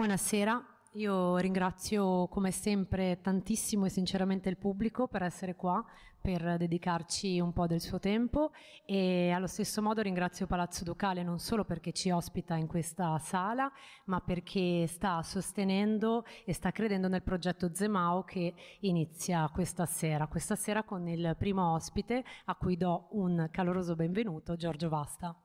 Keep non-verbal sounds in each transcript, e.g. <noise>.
Buonasera, io ringrazio come sempre tantissimo e sinceramente il pubblico per essere qua, per dedicarci un po' del suo tempo e allo stesso modo ringrazio Palazzo Ducale non solo perché ci ospita in questa sala, ma perché sta sostenendo e sta credendo nel progetto Zemao che inizia questa sera, questa sera con il primo ospite a cui do un caloroso benvenuto, Giorgio Vasta.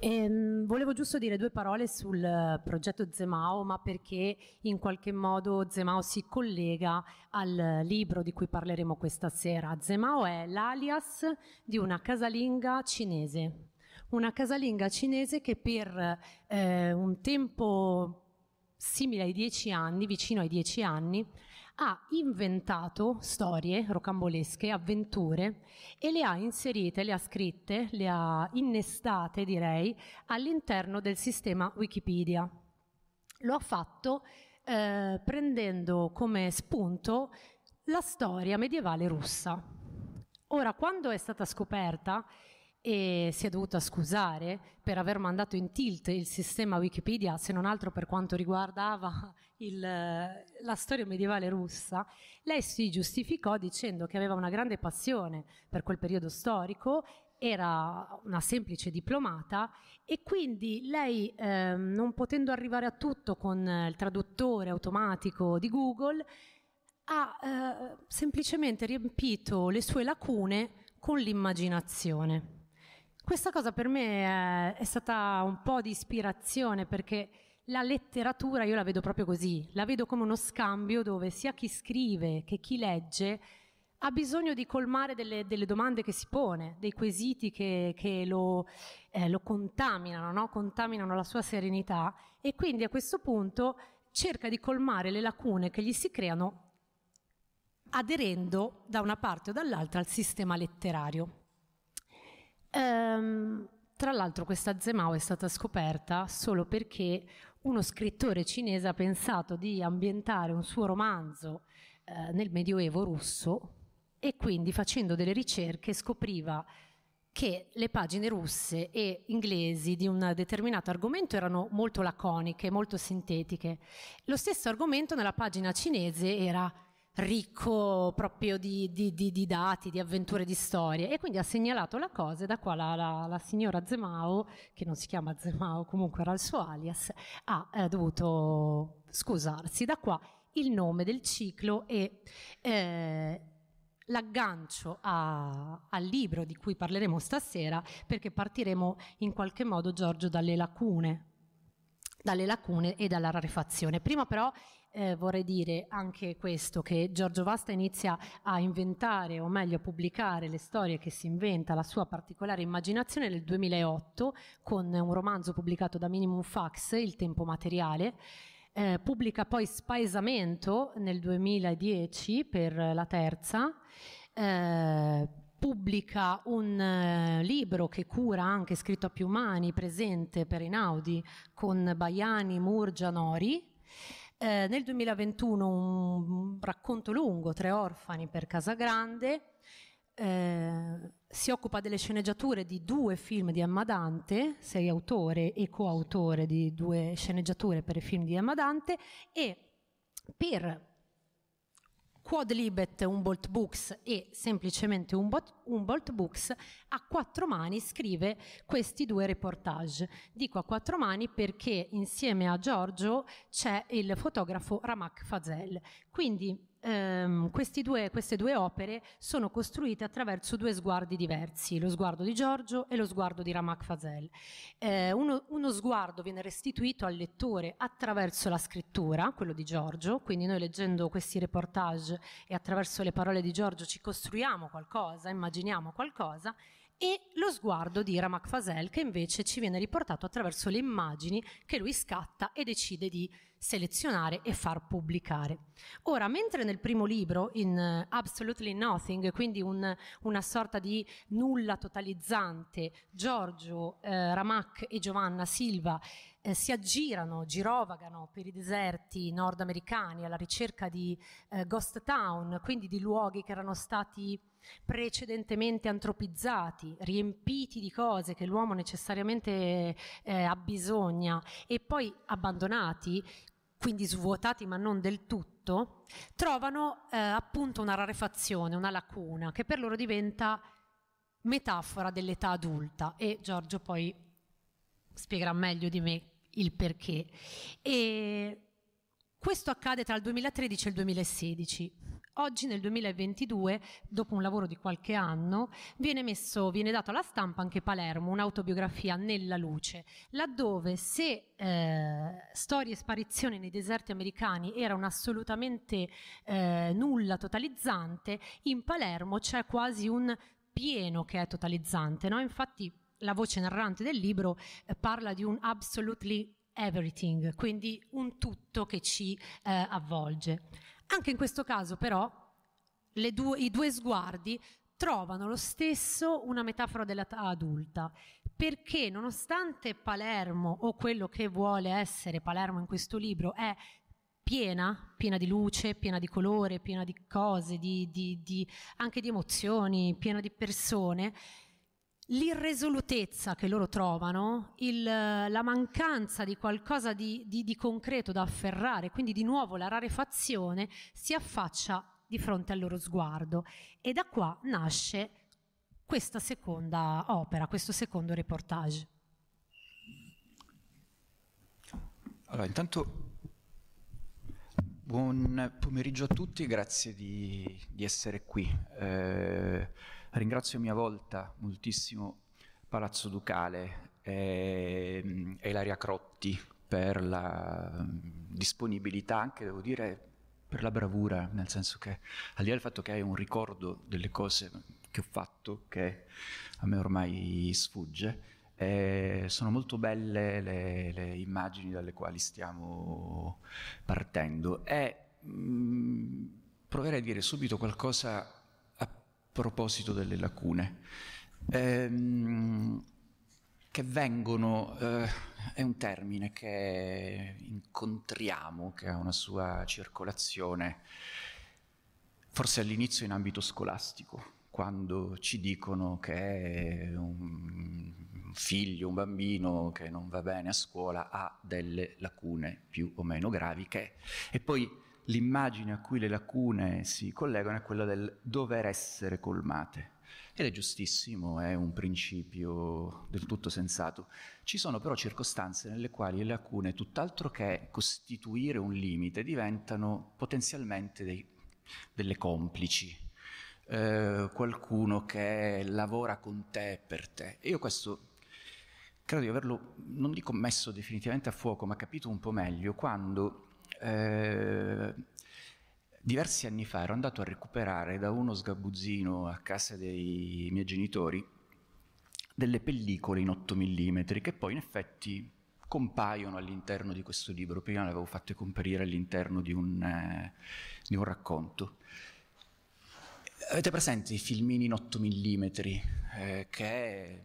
Ehm, volevo giusto dire due parole sul progetto Zemao, ma perché in qualche modo Zemao si collega al libro di cui parleremo questa sera. Zemao è l'alias di una casalinga cinese. Una casalinga cinese che per eh, un tempo simile ai dieci anni, vicino ai dieci anni, ha inventato storie rocambolesche, avventure e le ha inserite, le ha scritte, le ha innestate, direi, all'interno del sistema Wikipedia. Lo ha fatto eh, prendendo come spunto la storia medievale russa. Ora, quando è stata scoperta, e si è dovuta scusare per aver mandato in tilt il sistema Wikipedia, se non altro per quanto riguardava il, la storia medievale russa, lei si giustificò dicendo che aveva una grande passione per quel periodo storico, era una semplice diplomata e quindi lei, eh, non potendo arrivare a tutto con il traduttore automatico di Google, ha eh, semplicemente riempito le sue lacune con l'immaginazione. Questa cosa per me è, è stata un po' di ispirazione perché la letteratura io la vedo proprio così, la vedo come uno scambio dove sia chi scrive che chi legge ha bisogno di colmare delle, delle domande che si pone, dei quesiti che, che lo, eh, lo, contaminano, no? contaminano la sua serenità e quindi a questo punto cerca di colmare le lacune che gli si creano aderendo da una parte o dall'altra al sistema letterario. Ehm, tra l'altro questa Zemao è stata scoperta solo perché uno scrittore cinese ha pensato di ambientare un suo romanzo eh, nel Medioevo russo e quindi facendo delle ricerche scopriva che le pagine russe e inglesi di un determinato argomento erano molto laconiche, molto sintetiche. Lo stesso argomento nella pagina cinese era ricco proprio di, di, di, di, dati, di avventure, di storie e quindi ha segnalato la cosa e da qua la, la, la signora Zemao, che non si chiama Zemao, comunque era il suo alias, ha eh, dovuto scusarsi. Da qua il nome del ciclo e eh, l'aggancio a, al libro di cui parleremo stasera perché partiremo in qualche modo Giorgio dalle lacune dalle lacune e dalla rarefazione. Prima però eh, vorrei dire anche questo, che Giorgio Vasta inizia a inventare, o meglio a pubblicare le storie che si inventa, la sua particolare immaginazione nel 2008 con un romanzo pubblicato da Minimum Fax, Il tempo materiale, eh, pubblica poi Spaesamento nel 2010 per la terza, eh, pubblica un eh, libro che cura anche scritto a più mani, presente per Inaudi, con Baiani, Murgia, Nori. Eh, nel 2021 un racconto lungo, Tre orfani per Casagrande. Eh, si occupa delle sceneggiature di due film di Emma Dante, sei autore e coautore di due sceneggiature per i film di Emma Dante e per Quad Libet Humboldt Books e semplicemente Humboldt Books a quattro mani scrive questi due reportage. Dico a quattro mani perché insieme a Giorgio c'è il fotografo Ramak Fazel. Quindi ehm, due, queste due opere sono costruite attraverso due sguardi diversi, lo sguardo di Giorgio e lo sguardo di Ramak Fazel. Eh, uno, uno sguardo viene restituito al lettore attraverso la scrittura, quello di Giorgio, quindi noi leggendo questi reportage e attraverso le parole di Giorgio ci costruiamo qualcosa, immaginiamo qualcosa, e lo sguardo di Ramak Fasel che invece ci viene riportato attraverso le immagini che lui scatta e decide di selezionare e far pubblicare. Ora, mentre nel primo libro, in uh, Absolutely Nothing, quindi un, una sorta di nulla totalizzante, Giorgio, eh, Ramak e Giovanna Silva eh, si aggirano, girovagano per i deserti nordamericani alla ricerca di eh, ghost town, quindi di luoghi che erano stati precedentemente antropizzati, riempiti di cose che l'uomo necessariamente eh, abbisogna e poi abbandonati, quindi svuotati ma non del tutto, trovano eh, appunto una rarefazione, una lacuna che per loro diventa metafora dell'età adulta e Giorgio poi spiegherà meglio di me il perché. E questo accade tra il 2013 e il 2016. Oggi nel 2022, dopo un lavoro di qualche anno, viene, messo, viene dato alla stampa anche Palermo, un'autobiografia nella luce, laddove se eh, storie e sparizioni nei deserti americani erano assolutamente eh, nulla totalizzante, in Palermo c'è quasi un pieno che è totalizzante. No? Infatti la voce narrante del libro eh, parla di un absolutely everything, quindi un tutto che ci eh, avvolge. Anche in questo caso però due, i due sguardi trovano lo stesso una metafora dell'età adulta, perché nonostante Palermo o quello che vuole essere Palermo in questo libro è piena, piena di luce, piena di colore, piena di cose, di, di, di, anche di emozioni, piena di persone, l'irresolutezza che loro trovano, il, la mancanza di qualcosa di, di, di, concreto da afferrare, quindi di nuovo la rarefazione, si affaccia di fronte al loro sguardo. E da qua nasce questa seconda opera, questo secondo reportage. Allora, intanto buon pomeriggio a tutti, grazie di, di essere qui. Eh, Ringrazio a mia volta moltissimo Palazzo Ducale e, Ilaria Crotti per la disponibilità, anche devo dire per la bravura, nel senso che al di là del fatto che hai un ricordo delle cose che ho fatto, che a me ormai sfugge, eh, sono molto belle le, le, immagini dalle quali stiamo partendo. E mh, mm, proverei a dire subito qualcosa proposito delle lacune, ehm, che vengono, eh, è un termine che incontriamo, che ha una sua circolazione, forse all'inizio in ambito scolastico, quando ci dicono che un figlio, un bambino che non va bene a scuola ha delle lacune più o meno gravi che, e poi l'immagine a cui le lacune si collegano è quella del dover essere colmate. Ed è giustissimo, è un principio del tutto sensato. Ci sono però circostanze nelle quali le lacune, tutt'altro che costituire un limite, diventano potenzialmente dei, delle complici, eh, qualcuno che lavora con te e per te. E io questo credo di averlo, non dico messo definitivamente a fuoco, ma capito un po' meglio quando eh, diversi anni fa ero andato a recuperare da uno sgabuzzino a casa dei miei genitori delle pellicole in 8 mm che poi in effetti compaiono all'interno di questo libro, prima le avevo fatte comparire all'interno di un, eh, di un racconto. Avete presente i filmini in 8 mm eh, che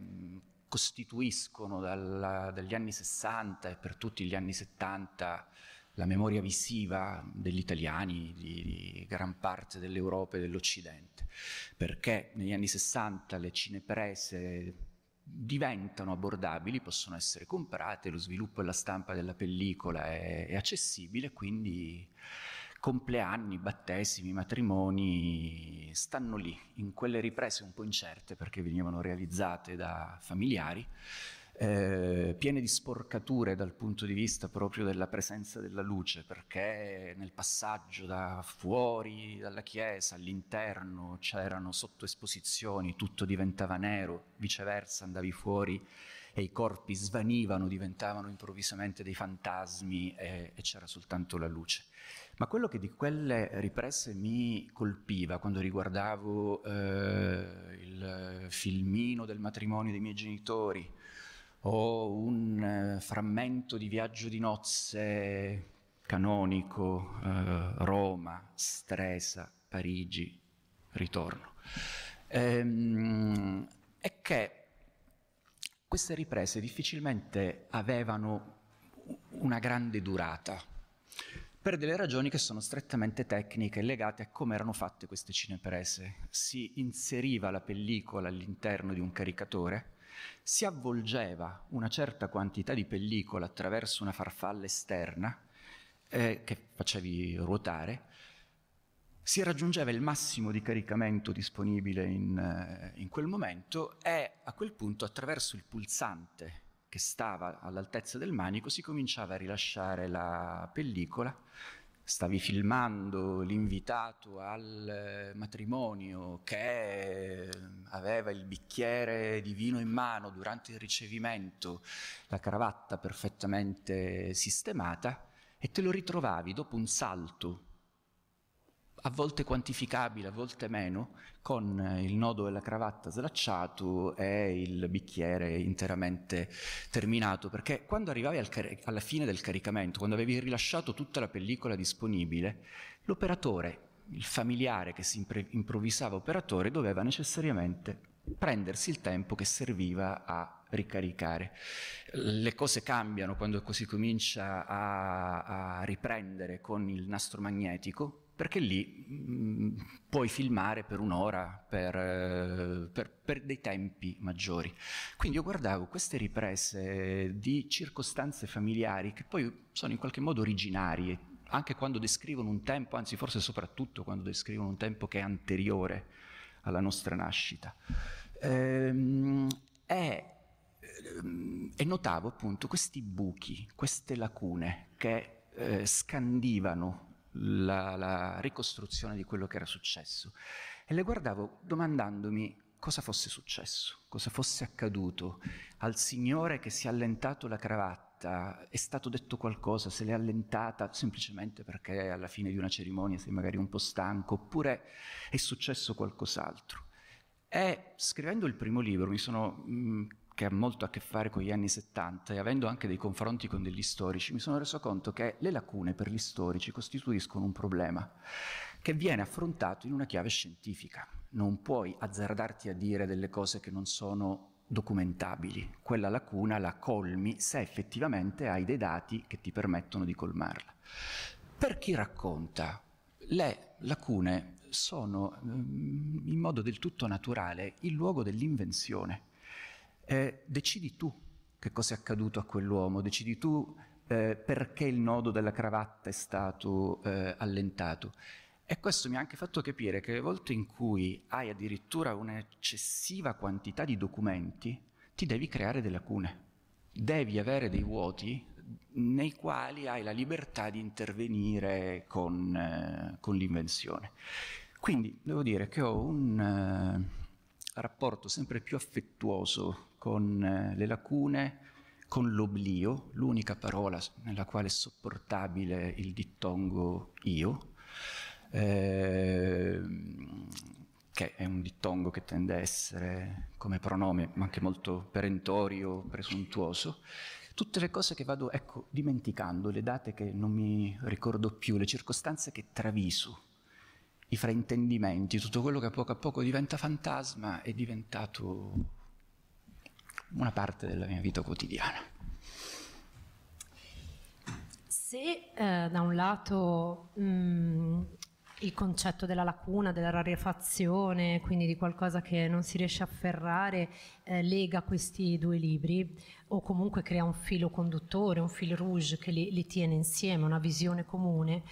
costituiscono dalla, dagli anni 60 e per tutti gli anni 70 la memoria visiva degli italiani, di, di gran parte dell'Europa e dell'Occidente, perché negli anni 60 le cineprese diventano abbordabili, possono essere comprate, lo sviluppo e la stampa della pellicola è, è accessibile, quindi compleanni, battesimi, matrimoni stanno lì, in quelle riprese un po' incerte perché venivano realizzate da familiari eh, piene di sporcature dal punto di vista proprio della presenza della luce, perché nel passaggio da fuori dalla chiesa all'interno c'erano sottoesposizioni, tutto diventava nero, viceversa andavi fuori e i corpi svanivano, diventavano improvvisamente dei fantasmi e, e c'era soltanto la luce. Ma quello che di quelle riprese mi colpiva quando riguardavo eh, il filmino del matrimonio dei miei genitori, o un eh, frammento di viaggio di nozze canonico, eh, Roma, Stresa, Parigi, ritorno. Ehm, è che queste riprese difficilmente avevano una grande durata, per delle ragioni che sono strettamente tecniche legate a come erano fatte queste cineprese. Si inseriva la pellicola all'interno di un caricatore, si avvolgeva una certa quantità di pellicola attraverso una farfalla esterna eh, che facevi ruotare, si raggiungeva il massimo di caricamento disponibile in, eh, in quel momento e a quel punto attraverso il pulsante che stava all'altezza del manico, si cominciava a rilasciare la pellicola, stavi filmando l'invitato al eh, matrimonio che eh, aveva il bicchiere di vino in mano durante il ricevimento, la cravatta perfettamente sistemata, e te lo ritrovavi dopo un salto a volte quantificabile, a volte meno, con il nodo della cravatta slacciato e il bicchiere interamente terminato, perché quando arrivavi al car- alla fine del caricamento, quando avevi rilasciato tutta la pellicola disponibile, l'operatore, il familiare che si impre- improvvisava operatore, doveva necessariamente prendersi il tempo che serviva a ricaricare. Le cose cambiano quando si comincia a, a riprendere con il nastro magnetico, perché lì mh, mm, puoi filmare per un'ora, per, eh, per, per, dei tempi maggiori. Quindi io guardavo queste riprese di circostanze familiari che poi sono in qualche modo originarie, anche quando descrivono un tempo, anzi forse soprattutto quando descrivono un tempo che è anteriore alla nostra nascita. Ehm, e, ehm, e notavo appunto questi buchi, queste lacune che eh, scandivano la, la ricostruzione di quello che era successo. E le guardavo domandandomi cosa fosse successo, cosa fosse accaduto. Al signore che si è allentato la cravatta, è stato detto qualcosa, se l'è allentata semplicemente perché alla fine di una cerimonia sei magari un po' stanco, oppure è successo qualcos'altro. E scrivendo il primo libro mi sono mh, che ha molto a che fare con gli anni 70 e avendo anche dei confronti con degli storici, mi sono reso conto che le lacune per gli storici costituiscono un problema che viene affrontato in una chiave scientifica. Non puoi azzardarti a dire delle cose che non sono documentabili. Quella lacuna la colmi se effettivamente hai dei dati che ti permettono di colmarla. Per chi racconta, le lacune sono mm, in modo del tutto naturale il luogo dell'invenzione eh, decidi tu che cosa è accaduto a quell'uomo, decidi tu eh, perché il nodo della cravatta è stato eh, allentato. E questo mi ha anche fatto capire che le volte in cui hai addirittura un'eccessiva quantità di documenti, ti devi creare delle lacune, devi avere dei vuoti nei quali hai la libertà di intervenire con, eh, con l'invenzione. Quindi devo dire che ho un eh, rapporto sempre più affettuoso con eh, le lacune, con l'oblio, l'unica parola nella quale è sopportabile il dittongo io, eh, che è un dittongo che tende a essere come pronome, ma anche molto perentorio, presuntuoso. Tutte le cose che vado, ecco, dimenticando, le date che non mi ricordo più, le circostanze che traviso, i fraintendimenti, tutto quello che a poco a poco diventa fantasma è diventato una parte della mia vita quotidiana. Se eh, da un lato mh, mm, il concetto della lacuna, della rarefazione, quindi di qualcosa che non si riesce a afferrare, eh, lega questi due libri o comunque crea un filo conduttore, un fil rouge che li, li tiene insieme, una visione comune.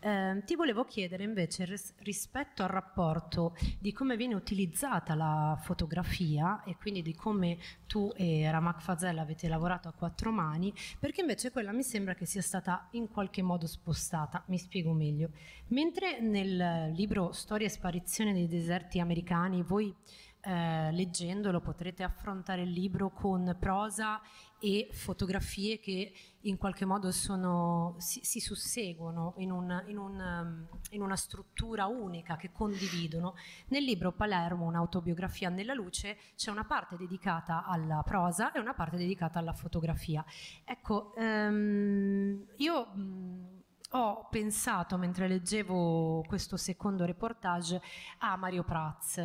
Eh, ti volevo chiedere invece ris- rispetto al rapporto di come viene utilizzata la fotografia e quindi di come tu e Ramak Fazel avete lavorato a quattro mani, perché invece quella mi sembra che sia stata in qualche modo spostata. Mi spiego meglio. Mentre nel libro Storia e sparizione dei deserti americani voi eh, leggendolo potrete affrontare il libro con prosa e fotografie che in qualche modo sono, si, si, susseguono in, un, in, un, um, in, una struttura unica che condividono. Nel libro Palermo, un'autobiografia nella luce, c'è una parte dedicata alla prosa e una parte dedicata alla fotografia. Ecco, um, io... Um, ho pensato mentre leggevo questo secondo reportage a Mario Prats,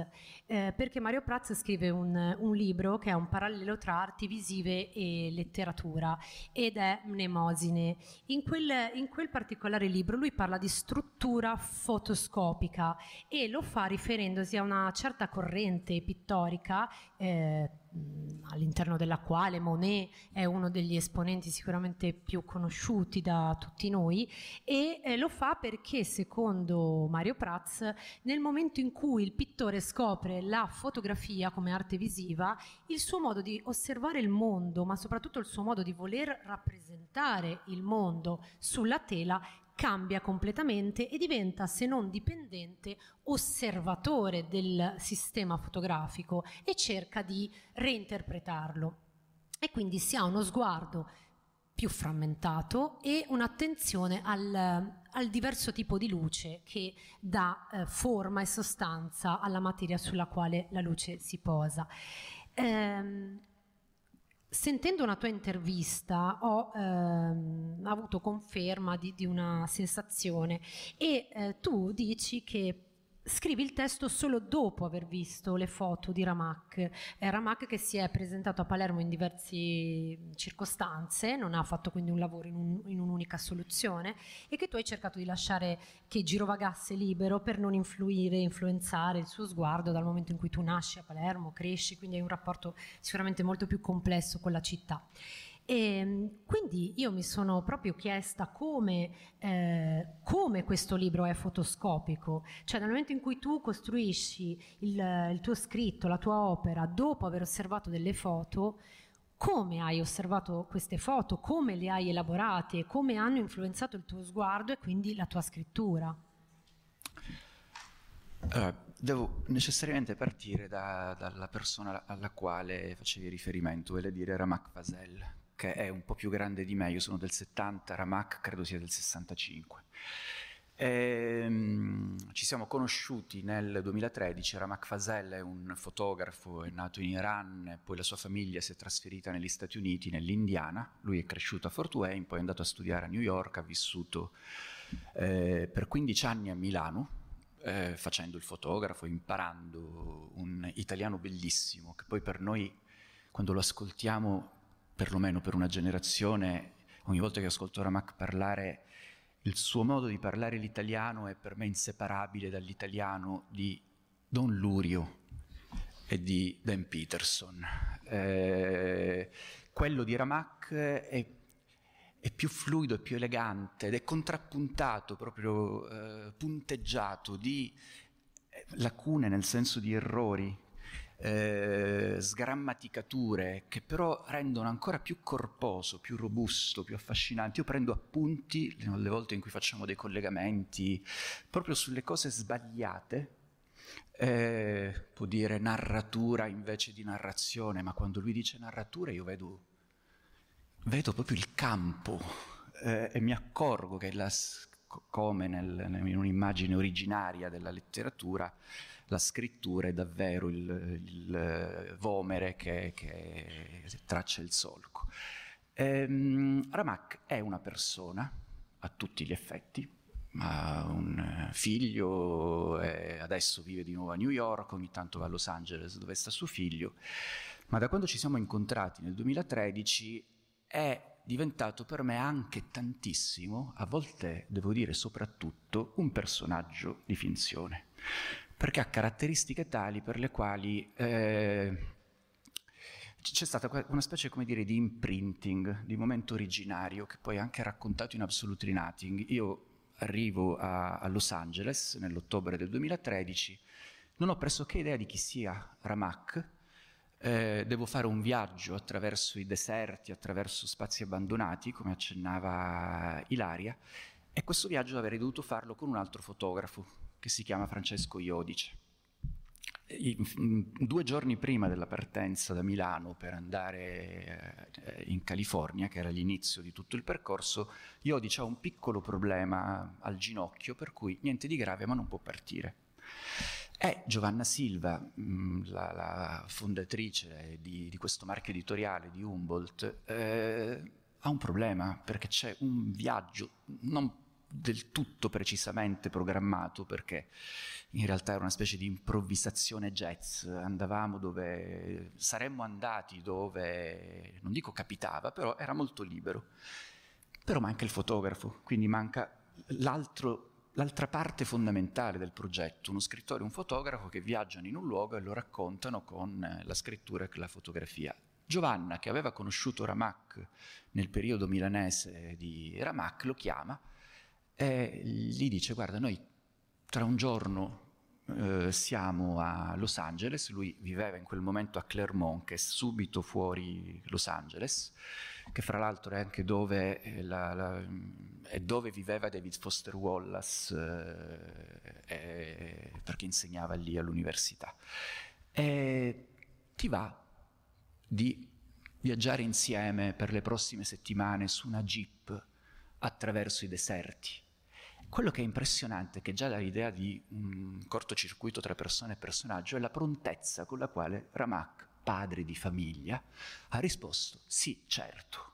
eh, perché Mario Prats scrive un, un, libro che è un parallelo tra arti visive e letteratura ed è Mnemosine. In quel, in quel particolare libro lui parla di struttura fotoscopica e lo fa riferendosi a una certa corrente pittorica eh, all'interno della quale Monet è uno degli esponenti sicuramente più conosciuti da tutti noi e eh, lo fa perché secondo Mario Prats nel momento in cui il pittore scopre la fotografia come arte visiva il suo modo di osservare il mondo ma soprattutto il suo modo di voler rappresentare il mondo sulla tela cambia completamente e diventa, se non dipendente, osservatore del sistema fotografico e cerca di reinterpretarlo. E quindi si ha uno sguardo più frammentato e un'attenzione al, al diverso tipo di luce che dà eh, forma e sostanza alla materia sulla quale la luce si posa. Ehm, Sentendo una tua intervista ho ehm, avuto conferma di, di, una sensazione e eh, tu dici che scrivi il testo solo dopo aver visto le foto di Ramak. È Ramak che si è presentato a Palermo in diverse circostanze, non ha fatto quindi un lavoro in, un, in, un'unica soluzione e che tu hai cercato di lasciare che girovagasse libero per non influire, influenzare il suo sguardo dal momento in cui tu nasci a Palermo, cresci, quindi hai un rapporto sicuramente molto più complesso con la città. E ehm, quindi io mi sono proprio chiesta come, eh, come, questo libro è fotoscopico, cioè nel momento in cui tu costruisci il, il tuo scritto, la tua opera, dopo aver osservato delle foto, come hai osservato queste foto, come le hai elaborate, come hanno influenzato il tuo sguardo e quindi la tua scrittura. Uh, devo necessariamente partire da, dalla persona alla quale facevi riferimento, vale dire Ramak Fasel, che è un po' più grande di me, io sono del 70, Ramak credo sia del 65. E, um, ci siamo conosciuti nel 2013, Ramak Fazel è un fotografo, è nato in Iran, poi la sua famiglia si è trasferita negli Stati Uniti, nell'Indiana, lui è cresciuto a Fort Wayne, poi è andato a studiare a New York, ha vissuto eh, per 15 anni a Milano, eh, facendo il fotografo, imparando un italiano bellissimo, che poi per noi quando lo ascoltiamo perlomeno per una generazione, ogni volta che ascolto Ramak parlare, il suo modo di parlare l'italiano è per me inseparabile dall'italiano di Don Lurio e di Dan Peterson. Eh, quello di Ramak è, è, più fluido, è più elegante ed è contrappuntato, proprio eh, punteggiato di lacune nel senso di errori eh, sgrammaticature che però rendono ancora più corposo, più robusto, più affascinante. Io prendo appunti le volte in cui facciamo dei collegamenti proprio sulle cose sbagliate. Eh, può dire narratura invece di narrazione, ma quando lui dice narratura io vedo, vedo proprio il campo eh, e mi accorgo che la, come nel, in un'immagine originaria della letteratura la scrittura è davvero il, il eh, vomere che, che, traccia il solco. Ehm, Ramak è una persona a tutti gli effetti, ha un figlio, adesso vive di nuovo a New York, ogni tanto va a Los Angeles dove sta suo figlio, ma da quando ci siamo incontrati nel 2013 è diventato per me anche tantissimo, a volte devo dire soprattutto, un personaggio di finzione perché ha caratteristiche tali per le quali eh, c'è stata una specie dire, di imprinting, di momento originario che poi è anche raccontato in Absolute Renating. Io arrivo a, a Los Angeles nell'ottobre del 2013, non ho pressoché idea di chi sia Ramak, eh, devo fare un viaggio attraverso i deserti, attraverso spazi abbandonati, come accennava Ilaria, e questo viaggio avrei dovuto farlo con un altro fotografo, che si chiama Francesco Iodice. due giorni prima della partenza da Milano per andare eh, in California, che era l'inizio di tutto il percorso, Iodice ha un piccolo problema al ginocchio, per cui niente di grave, ma non può partire. E Giovanna Silva, la, la fondatrice di, di, questo marchio editoriale di Humboldt, eh, ha un problema perché c'è un viaggio non del tutto precisamente programmato perché in realtà era una specie di improvvisazione jazz, andavamo dove saremmo andati dove non dico capitava, però era molto libero. Però manca il fotografo, quindi manca l'altra parte fondamentale del progetto, uno scrittore e un fotografo che viaggiano in un luogo e lo raccontano con la scrittura e la fotografia. Giovanna, che aveva conosciuto Ramak nel periodo milanese di Ramak, lo chiama e gli dice guarda noi tra un giorno eh, siamo a Los Angeles, lui viveva in quel momento a Claremont, che è subito fuori Los Angeles, che fra l'altro è anche dove, eh, la, la, è dove viveva David Foster Wallace, eh, eh, perché insegnava lì all'università. E ti va di viaggiare insieme per le prossime settimane su una jeep attraverso i deserti quello che è impressionante che già dall'idea di un cortocircuito tra persona e personaggio è la prontezza con la quale Ramak, padre di famiglia, ha risposto sì, certo.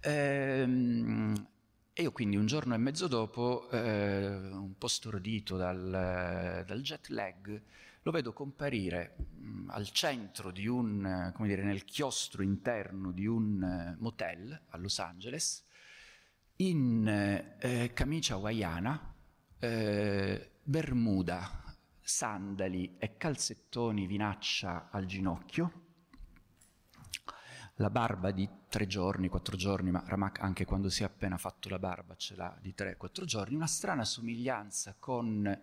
Ehm, e io quindi un giorno e mezzo dopo, eh, un po' stordito dal, dal, jet lag, lo vedo comparire mh, mm, al centro di un, come dire, nel chiostro interno di un eh, motel a Los Angeles, in eh, camicia hawaiana, eh, bermuda, sandali e calzettoni vinaccia al ginocchio, la barba di tre giorni, quattro giorni, ma Ramak anche quando si è appena fatto la barba ce l'ha di tre, quattro giorni, una strana somiglianza con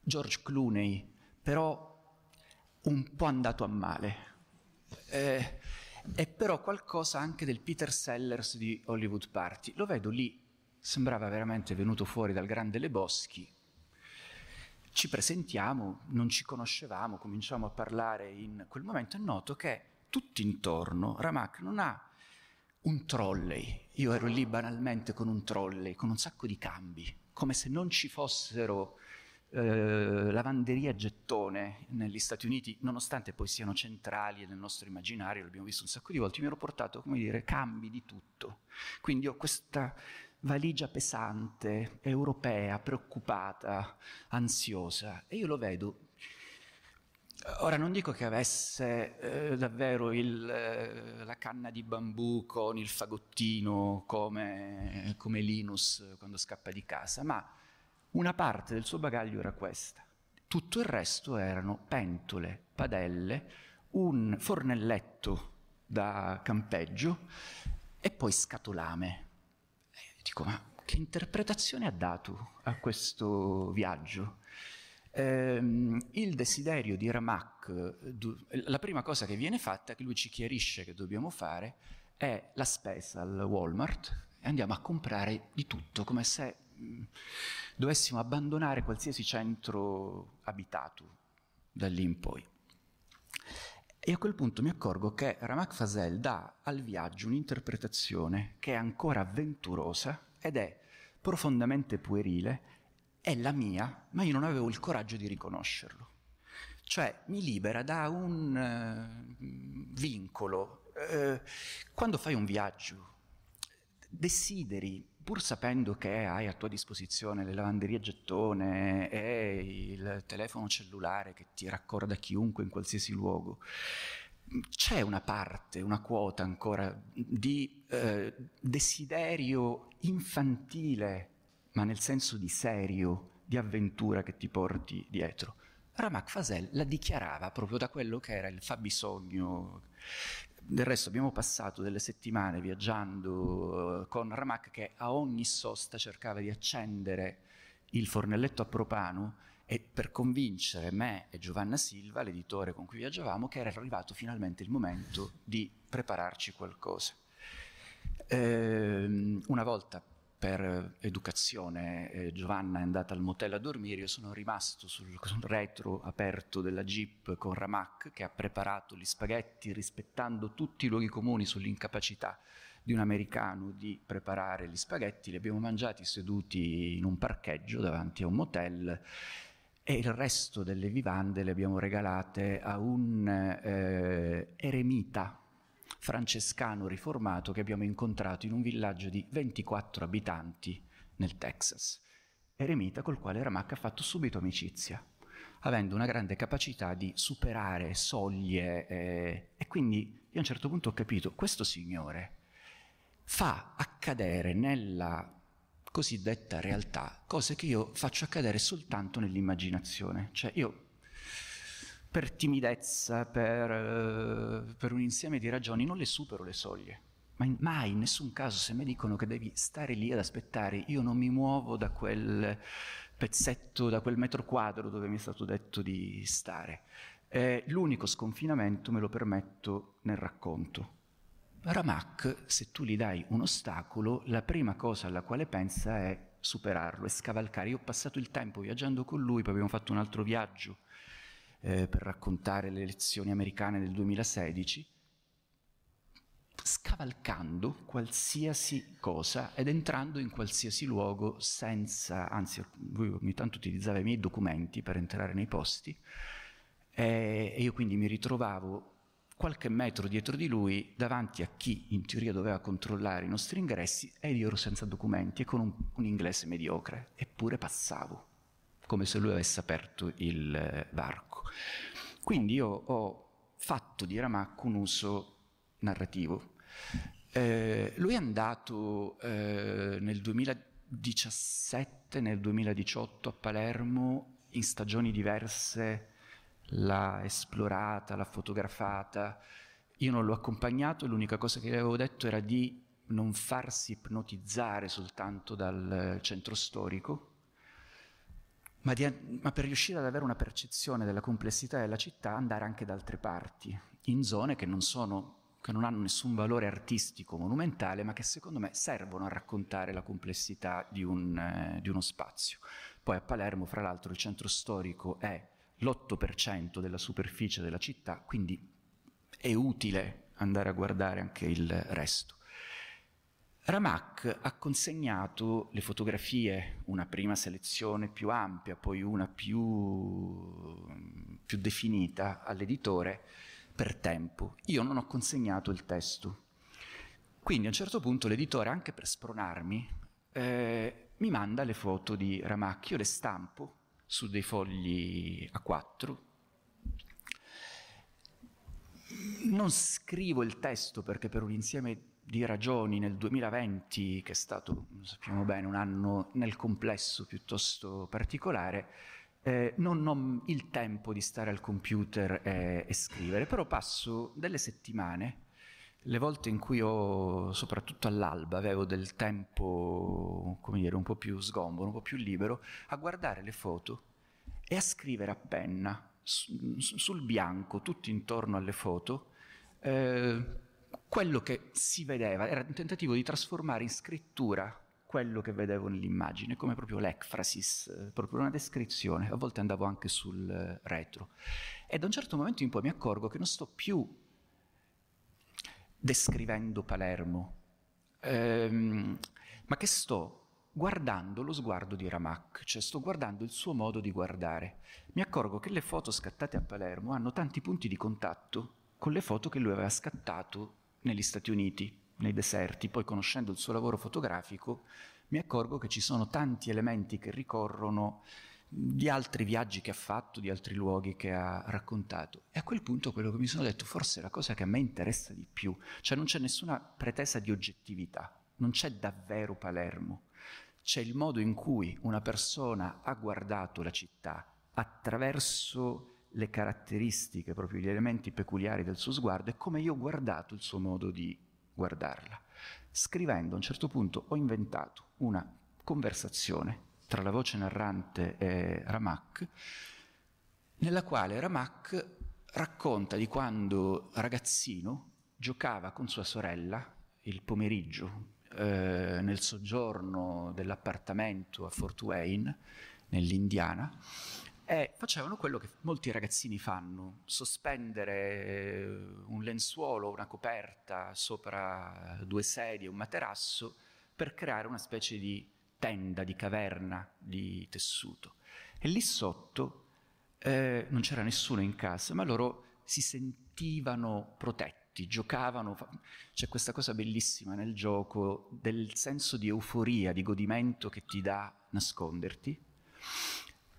George Clooney, però un po' andato a male. Eh, è però qualcosa anche del Peter Sellers di Hollywood Party. Lo vedo lì, sembrava veramente venuto fuori dal grande Le Boschi. Ci presentiamo, non ci conoscevamo, cominciamo a parlare in quel momento e noto che tutto intorno Ramak non ha un trolley. Io ero lì banalmente con un trolley, con un sacco di cambi, come se non ci fossero eh, lavanderia gettone negli Stati Uniti, nonostante poi siano centrali nel nostro immaginario, l'abbiamo visto un sacco di volte, mi ero portato, come dire, cambi di tutto. Quindi ho questa valigia pesante, europea, preoccupata, ansiosa, e io lo vedo Ora non dico che avesse eh, davvero il, eh, la canna di bambù con il fagottino come, come Linus quando scappa di casa, ma una parte del suo bagaglio era questa. Tutto il resto erano pentole, padelle, un fornelletto da campeggio e poi scatolame. E dico, ma che interpretazione ha dato a questo viaggio? Ehm, il desiderio di Ramak, la prima cosa che viene fatta, che lui ci chiarisce che dobbiamo fare, è la spesa al Walmart e andiamo a comprare di tutto, come se dovessimo abbandonare qualsiasi centro abitato da lì in poi. E a quel punto mi accorgo che Ramak Fasel dà al viaggio un'interpretazione che è ancora avventurosa ed è profondamente puerile, è la mia, ma io non avevo il coraggio di riconoscerlo. Cioè mi libera da un uh, vincolo. Uh, quando fai un viaggio, desideri pur sapendo che hai a tua disposizione le lavanderie gettone e il telefono cellulare che ti raccorda chiunque in qualsiasi luogo, c'è una parte, una quota ancora di eh, desiderio infantile, ma nel senso di serio, di avventura che ti porti dietro. Ramak Fasel la dichiarava proprio da quello che era il fabbisogno del resto abbiamo passato delle settimane viaggiando eh, con Ramak che a ogni sosta cercava di accendere il fornelletto a propano e per convincere me e Giovanna Silva, l'editore con cui viaggiavamo, che era arrivato finalmente il momento di prepararci qualcosa. Ehm, una volta per educazione eh, Giovanna è andata al motel a dormire, io sono rimasto sul, sul retro aperto della jeep con Ramak che ha preparato gli spaghetti rispettando tutti i luoghi comuni sull'incapacità di un americano di preparare gli spaghetti, li abbiamo mangiati seduti in un parcheggio davanti a un motel e il resto delle vivande le abbiamo regalate a un eh, eremita francescano riformato che abbiamo incontrato in un villaggio di 24 abitanti nel Texas. Eremita col quale Ramak ha fatto subito amicizia, avendo una grande capacità di superare soglie eh, e quindi io a un certo punto ho capito, questo signore fa accadere nella cosiddetta realtà cose che io faccio accadere soltanto nell'immaginazione. Cioè io per timidezza, per, uh, per, un insieme di ragioni, non le supero le soglie. Ma in, mai, in nessun caso, se mi dicono che devi stare lì ad aspettare, io non mi muovo da quel pezzetto, da quel metro quadro dove mi è stato detto di stare. Eh, l'unico sconfinamento me lo permetto nel racconto. Ramak, se tu gli dai un ostacolo, la prima cosa alla quale pensa è superarlo, è scavalcare. Io ho passato il tempo viaggiando con lui, poi abbiamo fatto un altro viaggio eh, per raccontare le elezioni americane del 2016, scavalcando qualsiasi cosa ed entrando in qualsiasi luogo senza, anzi lui ogni tanto utilizzava i miei documenti per entrare nei posti e io quindi mi ritrovavo qualche metro dietro di lui davanti a chi in teoria doveva controllare i nostri ingressi ed io ero senza documenti e con un, un inglese mediocre, eppure passavo come se lui avesse aperto il eh, varco. Quindi io ho fatto di Ramak un uso narrativo. Eh, lui è andato eh, nel 2017, nel 2018 a Palermo in stagioni diverse, l'ha esplorata, l'ha fotografata. Io non l'ho accompagnato, l'unica cosa che gli avevo detto era di non farsi ipnotizzare soltanto dal centro storico, ma, di, ma, per riuscire ad avere una percezione della complessità della città andare anche da altre parti, in zone che non, sono, che non hanno nessun valore artistico monumentale, ma che secondo me servono a raccontare la complessità di, un, eh, di uno spazio. Poi a Palermo, fra l'altro, il centro storico è l'8% della superficie della città, quindi è utile andare a guardare anche il resto. Ramak ha consegnato le fotografie, una prima selezione più ampia, poi una più, più definita all'editore per tempo. Io non ho consegnato il testo. Quindi a un certo punto l'editore, anche per spronarmi, eh, mi manda le foto di Ramak, io le stampo su dei fogli A4. Non scrivo il testo perché per un insieme di ragioni nel 2020, che è stato, sappiamo bene, un anno nel complesso piuttosto particolare, eh, non ho il tempo di stare al computer e, e, scrivere, però passo delle settimane, le volte in cui ho, soprattutto all'alba, avevo del tempo, come dire, un po' più sgombo, un po' più libero, a guardare le foto e a scrivere a penna, su, sul bianco, tutto intorno alle foto, eh, quello che si vedeva era un tentativo di trasformare in scrittura quello che vedevo nell'immagine, come proprio l'ecfrasis, eh, proprio una descrizione. A volte andavo anche sul eh, retro. E da un certo momento in poi mi accorgo che non sto più descrivendo Palermo, ehm, ma che sto guardando lo sguardo di Ramak, cioè sto guardando il suo modo di guardare. Mi accorgo che le foto scattate a Palermo hanno tanti punti di contatto con le foto che lui aveva scattato negli Stati Uniti, nei deserti, poi conoscendo il suo lavoro fotografico mi accorgo che ci sono tanti elementi che ricorrono di altri viaggi che ha fatto, di altri luoghi che ha raccontato. E a quel punto quello che mi sono detto, forse è la cosa che a me interessa di più, cioè non c'è nessuna pretesa di oggettività, non c'è davvero Palermo, c'è il modo in cui una persona ha guardato la città attraverso le caratteristiche, proprio gli elementi peculiari del suo sguardo e come io ho guardato il suo modo di guardarla. Scrivendo a un certo punto ho inventato una conversazione tra la voce narrante e Ramak, nella quale Ramak racconta di quando ragazzino giocava con sua sorella il pomeriggio eh, nel soggiorno dell'appartamento a Fort Wayne, nell'Indiana, e facevano quello che molti ragazzini fanno, sospendere eh, un lenzuolo, una coperta sopra due sedie, un materasso, per creare una specie di tenda, di caverna di tessuto. E lì sotto eh, non c'era nessuno in casa, ma loro si sentivano protetti, giocavano. C'è questa cosa bellissima nel gioco del senso di euforia, di godimento che ti dà nasconderti,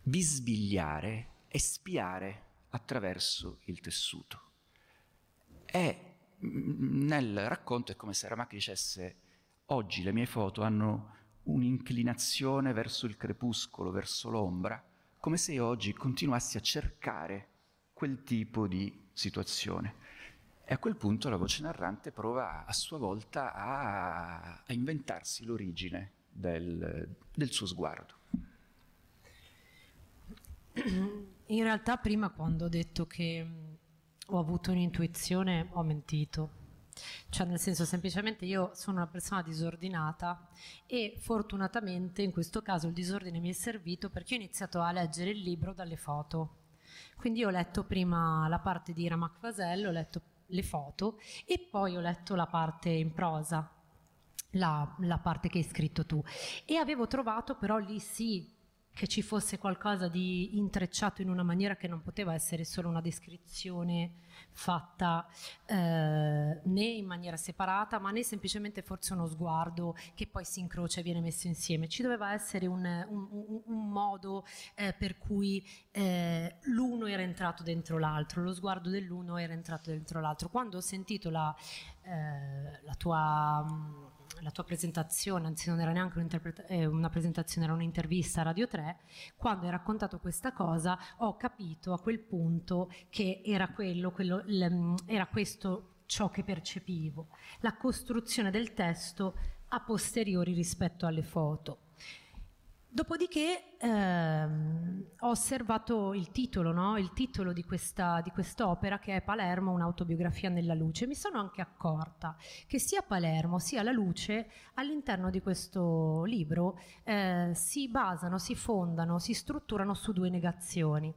bisbigliare e spiare attraverso il tessuto. E mm, nel racconto è come se Ramak dicesse oggi le mie foto hanno un'inclinazione verso il crepuscolo, verso l'ombra, come se oggi continuassi a cercare quel tipo di situazione. E a quel punto la voce narrante prova a sua volta a, a inventarsi l'origine del, del suo sguardo. In realtà prima quando ho detto che ho avuto un'intuizione ho mentito. Cioè nel senso semplicemente io sono una persona disordinata e fortunatamente in questo caso il disordine mi è servito perché ho iniziato a leggere il libro dalle foto. Quindi ho letto prima la parte di Ramak Vasel, ho letto le foto e poi ho letto la parte in prosa, la, la parte che hai scritto tu. E avevo trovato però lì sì che ci fosse qualcosa di intrecciato in una maniera che non poteva essere solo una descrizione fatta eh, né in maniera separata, ma né semplicemente forse uno sguardo che poi si incrocia e viene messo insieme. Ci doveva essere un, un, un modo eh, per cui eh, l'uno era entrato dentro l'altro, lo sguardo dell'uno era entrato dentro l'altro. Quando ho sentito la, eh, la tua la tua presentazione, anzi non era neanche eh, una presentazione, era un'intervista a Radio 3, quando hai raccontato questa cosa ho capito a quel punto che era, quello, quello, era questo ciò che percepivo, la costruzione del testo a posteriori rispetto alle foto. Dopodiché ehm, ho osservato il titolo, no? il titolo di, questa, di quest'opera che è Palermo, un'autobiografia nella luce. Mi sono anche accorta che sia Palermo sia la luce all'interno di questo libro eh, si basano, si fondano, si strutturano su due negazioni.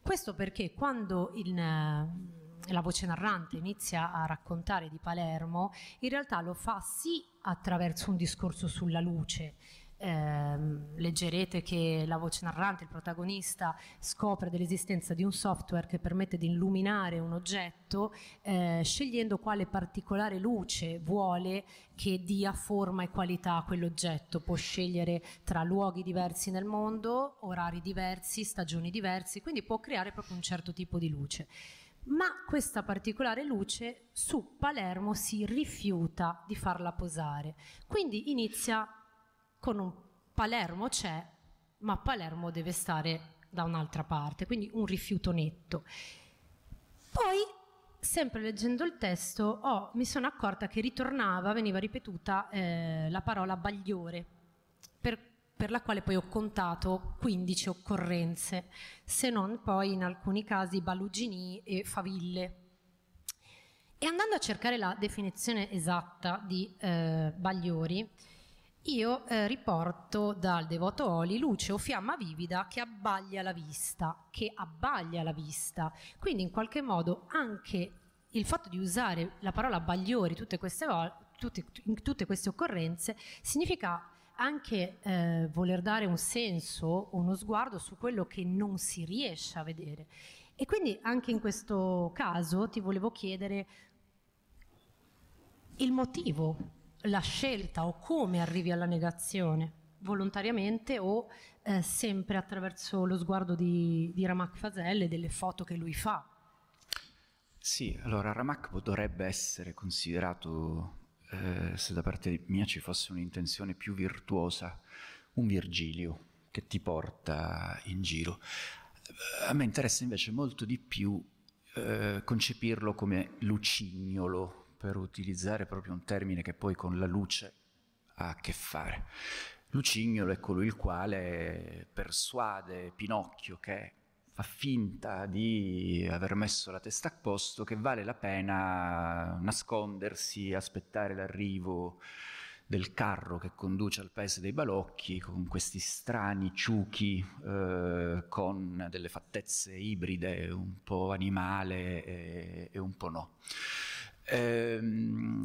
Questo perché quando il, la voce narrante inizia a raccontare di Palermo, in realtà lo fa sì attraverso un discorso sulla luce, eh, leggerete che la voce narrante, il protagonista, scopre dell'esistenza di un software che permette di illuminare un oggetto eh, scegliendo quale particolare luce vuole che dia forma e qualità a quell'oggetto. Può scegliere tra luoghi diversi nel mondo, orari diversi, stagioni diverse, quindi può creare proprio un certo tipo di luce ma questa particolare luce su Palermo si rifiuta di farla posare. Quindi inizia con Palermo c'è, ma Palermo deve stare da un'altra parte, quindi un rifiuto netto. Poi, sempre leggendo il testo, oh, mi sono accorta che ritornava, veniva ripetuta eh, la parola bagliore, per, per la quale poi ho contato 15 occorrenze, se non poi in alcuni casi balugini e faville. E andando a cercare la definizione esatta di eh, Bagliori, io eh, riporto dal Devoto Oli luce o fiamma vivida che abbaglia la vista, che abbaglia la vista. Quindi in qualche modo anche il fatto di usare la parola bagliori tutte queste, tutte, in tutte queste occorrenze significa anche eh, voler dare un senso, uno sguardo su quello che non si riesce a vedere. E quindi anche in questo caso ti volevo chiedere il motivo la scelta o come arrivi alla negazione, volontariamente o eh, sempre attraverso lo sguardo di, di Ramak Fazel e delle foto che lui fa. Sì, allora Ramak dovrebbe essere considerato, eh, se da parte mia ci fosse un'intenzione più virtuosa, un Virgilio che ti porta in giro. A me interessa invece molto di più eh, concepirlo come lucignolo, per utilizzare proprio un termine che poi con la luce ha a che fare. Lucignolo è colui il quale persuade Pinocchio che fa finta di aver messo la testa a posto, che vale la pena nascondersi, aspettare l'arrivo del carro che conduce al paese dei balocchi con questi strani ciuchi eh, con delle fattezze ibride, un po' animale e, e un po' no ehm,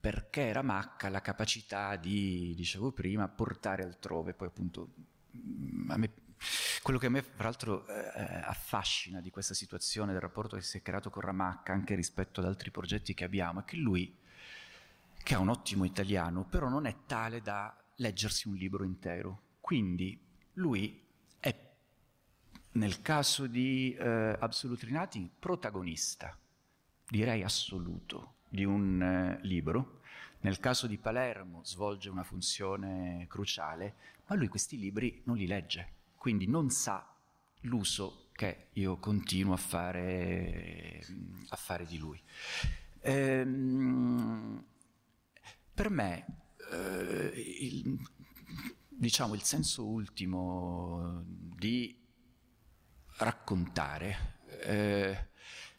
perché Ramacca ha la capacità di, dicevo prima, portare altrove, poi appunto mm, me Quello che a me, fra l'altro, eh, affascina di questa situazione, del rapporto che si è creato con Ramacca, anche rispetto ad altri progetti che abbiamo, è che lui, che ha un ottimo italiano, però non è tale da leggersi un libro intero. Quindi lui è, nel caso di eh, Absolute Rinati, protagonista, direi assoluto, di un eh, libro. Nel caso di Palermo svolge una funzione cruciale, ma lui questi libri non li legge, quindi non sa l'uso che io continuo a fare, a fare di lui. Ehm, per me eh, il, diciamo, il senso ultimo di raccontare eh,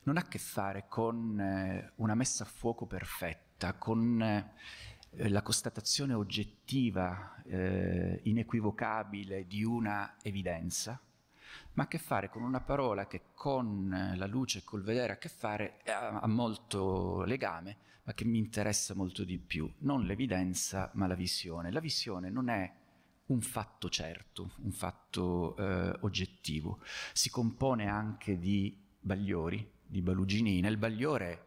non ha a che fare con eh, una messa a fuoco perfetta, con eh, la constatazione oggettiva, eh, inequivocabile di una evidenza, ma ha a che fare con una parola che con la luce e col vedere ha a che fare, ha, ha molto legame, ma che mi interessa molto di più. Non l'evidenza, ma la visione. La visione non è un fatto certo, un fatto eh, oggettivo. Si compone anche di bagliori, di balugini. Nel bagliore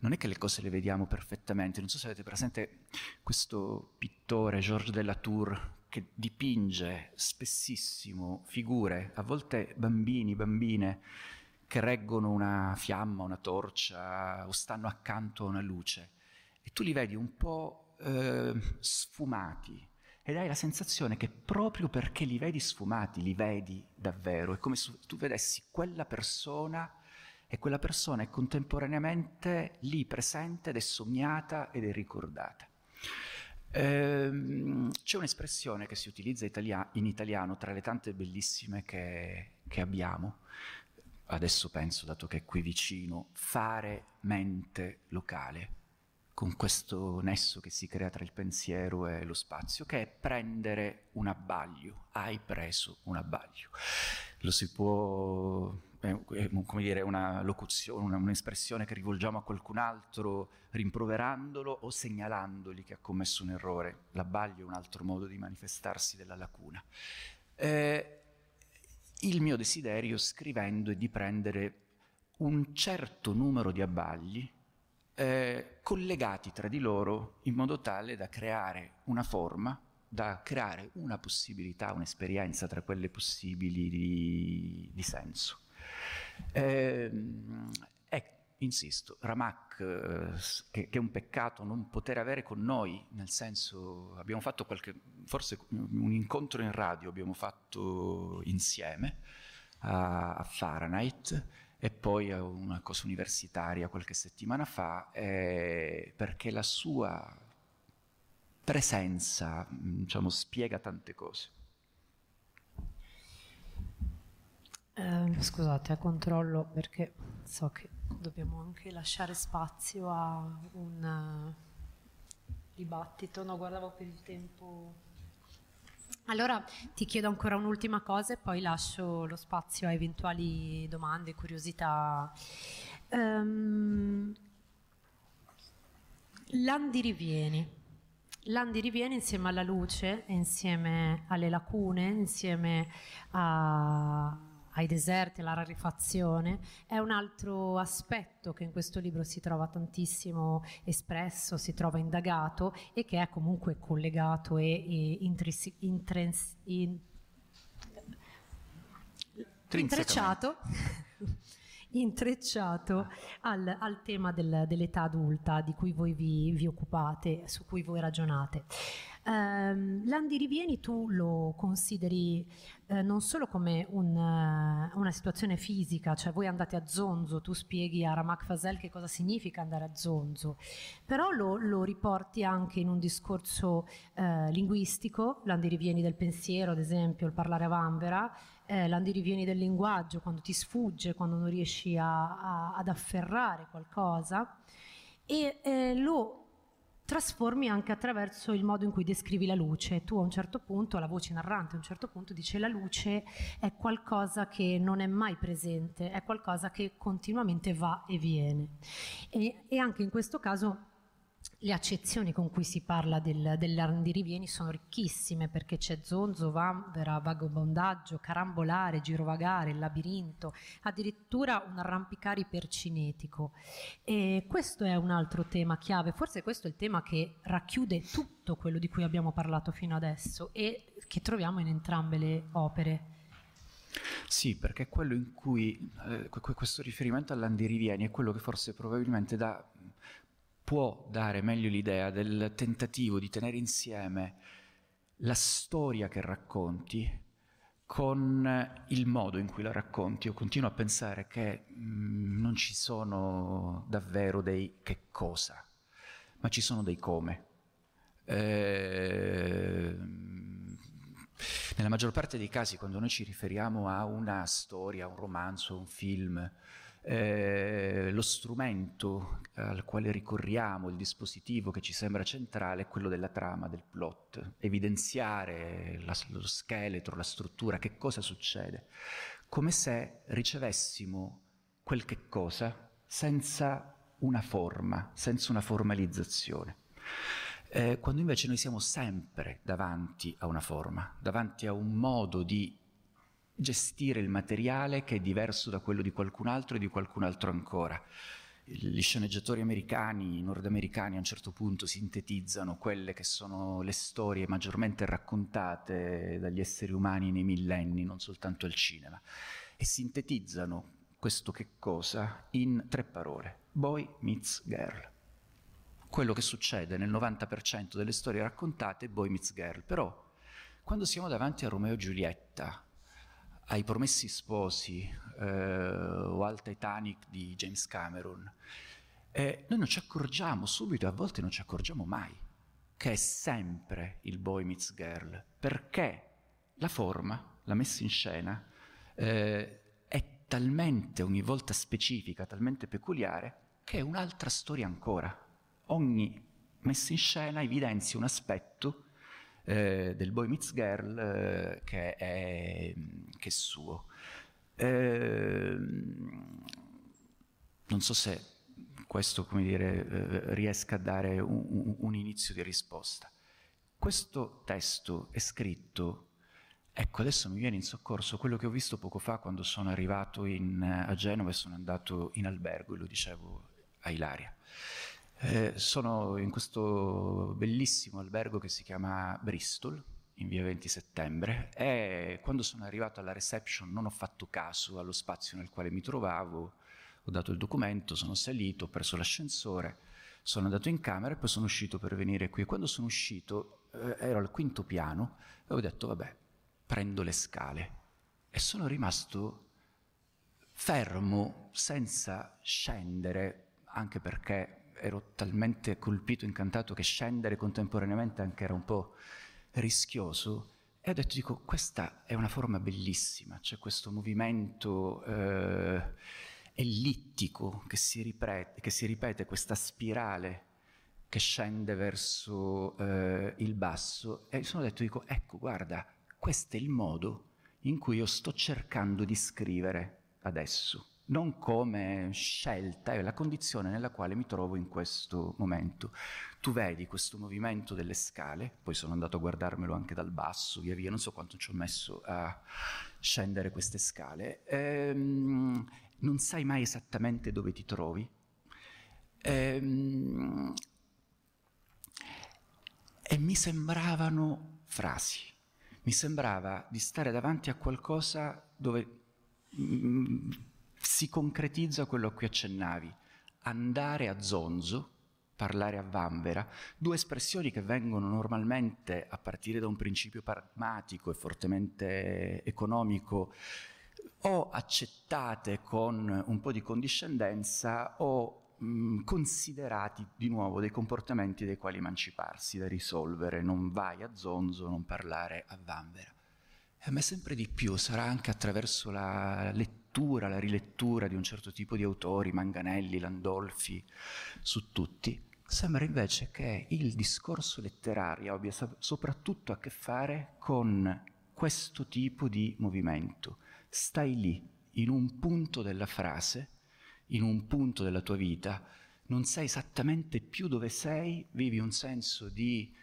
non è che le cose le vediamo perfettamente. Non so se avete presente questo pittore, Georges de la Tour, che dipinge spessissimo figure, a volte bambini, bambine, che reggono una fiamma, una torcia o stanno accanto a una luce. E tu li vedi un po' eh, sfumati, ed hai la sensazione che proprio perché li vedi sfumati, li vedi davvero, è come se tu vedessi quella persona e quella persona è contemporaneamente lì presente ed è sognata ed è ricordata. Ehm, c'è un'espressione che si utilizza in italiano tra le tante bellissime che, che abbiamo, adesso penso, dato che è qui vicino, fare mente locale con questo nesso che si crea tra il pensiero e lo spazio, che è prendere un abbaglio. Hai preso un abbaglio. Lo si può, è, come dire, una locuzione, una, un'espressione che rivolgiamo a qualcun altro rimproverandolo o segnalandogli che ha commesso un errore. L'abbaglio è un altro modo di manifestarsi della lacuna. Eh, il mio desiderio scrivendo è di prendere un certo numero di abbagli eh, collegati tra di loro in modo tale da creare una forma, da creare una possibilità, un'esperienza tra quelle possibili di, di senso. Eh, ecco, insisto, Ramak, eh, che, che, è un peccato non poter avere con noi, nel senso, abbiamo fatto qualche, forse un incontro in radio abbiamo fatto insieme a, a Fahrenheit, e poi a una cosa universitaria qualche settimana fa, eh, perché la sua presenza diciamo, spiega tante cose. Eh, scusate, a controllo perché so che dobbiamo anche lasciare spazio a un uh, dibattito. No, guardavo per il tempo. Allora ti chiedo ancora un'ultima cosa e poi lascio lo spazio a eventuali domande, curiosità. Um, Landi rivieni. Landi riviene insieme alla luce, insieme alle lacune, insieme a, ai deserti, alla rarefazione, è un altro aspetto che in questo libro si trova tantissimo espresso, si trova indagato e che è comunque collegato e, e intris, intrens, in, intrecciato, <laughs> intrecciato al, al tema del, dell'età adulta di cui voi vi, vi occupate, su cui voi ragionate. Um, Landi Rivieni tu lo consideri eh, non solo come un, uh, una situazione fisica, cioè voi andate a Zonzo, tu spieghi a Ramak Fasel che cosa significa andare a Zonzo, però lo, lo riporti anche in un discorso uh, linguistico, Landi Rivieni del pensiero, ad esempio, il parlare a Vanvera, eh, Landi Rivieni del linguaggio, quando ti sfugge, quando non riesci a, a, ad afferrare qualcosa, e eh, lo trasformi anche attraverso il modo in cui descrivi la luce. Tu a un certo punto, la voce narrante a un certo punto dice la luce è qualcosa che non è mai presente, è qualcosa che continuamente va e viene. E, e anche in questo caso le accezioni con cui si parla del, dell'andirivieni sono ricchissime perché c'è zonzo, vanvera, vagabondaggio, carambolare, girovagare, labirinto, addirittura un arrampicare ipercinetico. E questo è un altro tema chiave, forse questo è il tema che racchiude tutto quello di cui abbiamo parlato fino adesso e che troviamo in entrambe le opere. Sì, perché quello in cui eh, questo riferimento all'andirivieni è quello che forse probabilmente dà può dare meglio l'idea del tentativo di tenere insieme la storia che racconti con il modo in cui la racconti. Io continuo a pensare che mh, mm, non ci sono davvero dei che cosa, ma ci sono dei come. Eh, nella maggior parte dei casi, quando noi ci riferiamo a una storia, a un romanzo, a un film, eh, lo strumento al quale ricorriamo, il dispositivo che ci sembra centrale è quello della trama, del plot, evidenziare la, lo scheletro, la struttura, che cosa succede, come se ricevessimo quel che cosa senza una forma, senza una formalizzazione. Eh, quando invece noi siamo sempre davanti a una forma, davanti a un modo di gestire il materiale che è diverso da quello di qualcun altro e di qualcun altro ancora. Gli sceneggiatori americani, nordamericani a un certo punto sintetizzano quelle che sono le storie maggiormente raccontate dagli esseri umani nei millenni, non soltanto al cinema, e sintetizzano questo che cosa in tre parole, boy meets girl. Quello che succede nel 90% delle storie raccontate è boy meets girl, però quando siamo davanti a Romeo e Giulietta, ai Promessi Sposi eh, o al Titanic di James Cameron, eh, noi non ci accorgiamo subito, a volte non ci accorgiamo mai, che è sempre il boy meets girl, perché la forma, la messa in scena, eh, è talmente ogni volta specifica, talmente peculiare, che è un'altra storia ancora. Ogni messa in scena evidenzia un aspetto eh, del Boy Meets Girl eh, che, è, che, è, suo. Eh, non so se questo, come dire, eh, riesca a dare un, un, inizio di risposta. Questo testo è scritto Ecco, adesso mi viene in soccorso quello che ho visto poco fa quando sono arrivato in, a Genova e sono andato in albergo, e lo dicevo a Ilaria. Eh, sono in questo bellissimo albergo che si chiama Bristol, in via 20 settembre, e quando sono arrivato alla reception non ho fatto caso allo spazio nel quale mi trovavo, ho dato il documento, sono salito, ho preso l'ascensore, sono andato in camera e poi sono uscito per venire qui. Quando sono uscito eh, ero al quinto piano e ho detto vabbè, prendo le scale. E sono rimasto fermo senza scendere, anche perché ero talmente colpito, incantato che scendere contemporaneamente anche era un po' rischioso. E ho detto, dico, questa è una forma bellissima, c'è questo movimento eh, ellittico che si, ripete, che si, ripete, questa spirale che scende verso eh, il basso. E mi sono detto, dico, ecco, guarda, questo è il modo in cui io sto cercando di scrivere adesso non come scelta, è la condizione nella quale mi trovo in questo momento. Tu vedi questo movimento delle scale, poi sono andato a guardarmelo anche dal basso, via via, non so quanto ci ho messo a scendere queste scale, ehm, non sai mai esattamente dove ti trovi. Ehm, e mi sembravano frasi, mi sembrava di stare davanti a qualcosa dove... Mm, si concretizza quello a cui accennavi, andare a zonzo, parlare a vanvera, due espressioni che vengono normalmente a partire da un principio pragmatico e fortemente economico o accettate con un po' di condiscendenza o mh, considerati di nuovo dei comportamenti dei quali emanciparsi, da risolvere, non vai a zonzo, non parlare a vanvera. E a me sempre di più sarà anche attraverso la lettura, la rilettura di un certo tipo di autori, Manganelli, Landolfi, su tutti, sembra invece che il discorso letterario abbia soprattutto a che fare con questo tipo di movimento. Stai lì, in un punto della frase, in un punto della tua vita, non sai esattamente più dove sei, vivi un senso di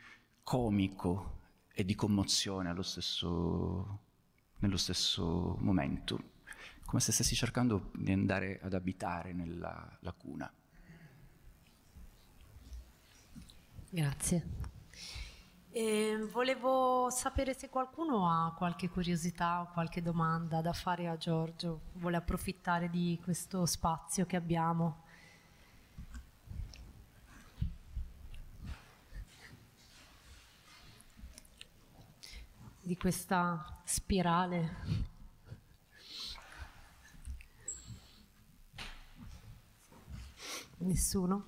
comico e di commozione allo stesso, nello stesso momento, come se stessi cercando di andare ad abitare nella lacuna. Grazie. E volevo sapere se qualcuno ha qualche curiosità o qualche domanda da fare a Giorgio, vuole approfittare di questo spazio che abbiamo. Di questa spirale. Nessuno?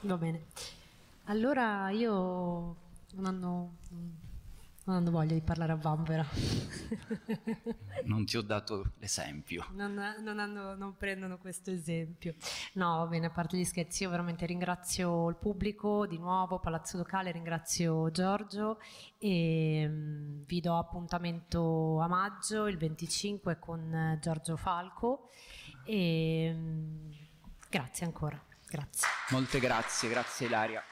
Va bene. Allora io non hanno, non hanno voglia di parlare a Vanvera. <laughs> non ti ho dato l'esempio. Non, non, hanno, non, prendono questo esempio. No, va bene, a parte gli scherzi, io veramente ringrazio il pubblico di nuovo, Palazzo Locale, ringrazio Giorgio e um, vi do appuntamento a maggio, il 25 con Giorgio Falco e um, grazie ancora. Grazie. Molte grazie, grazie Ilaria.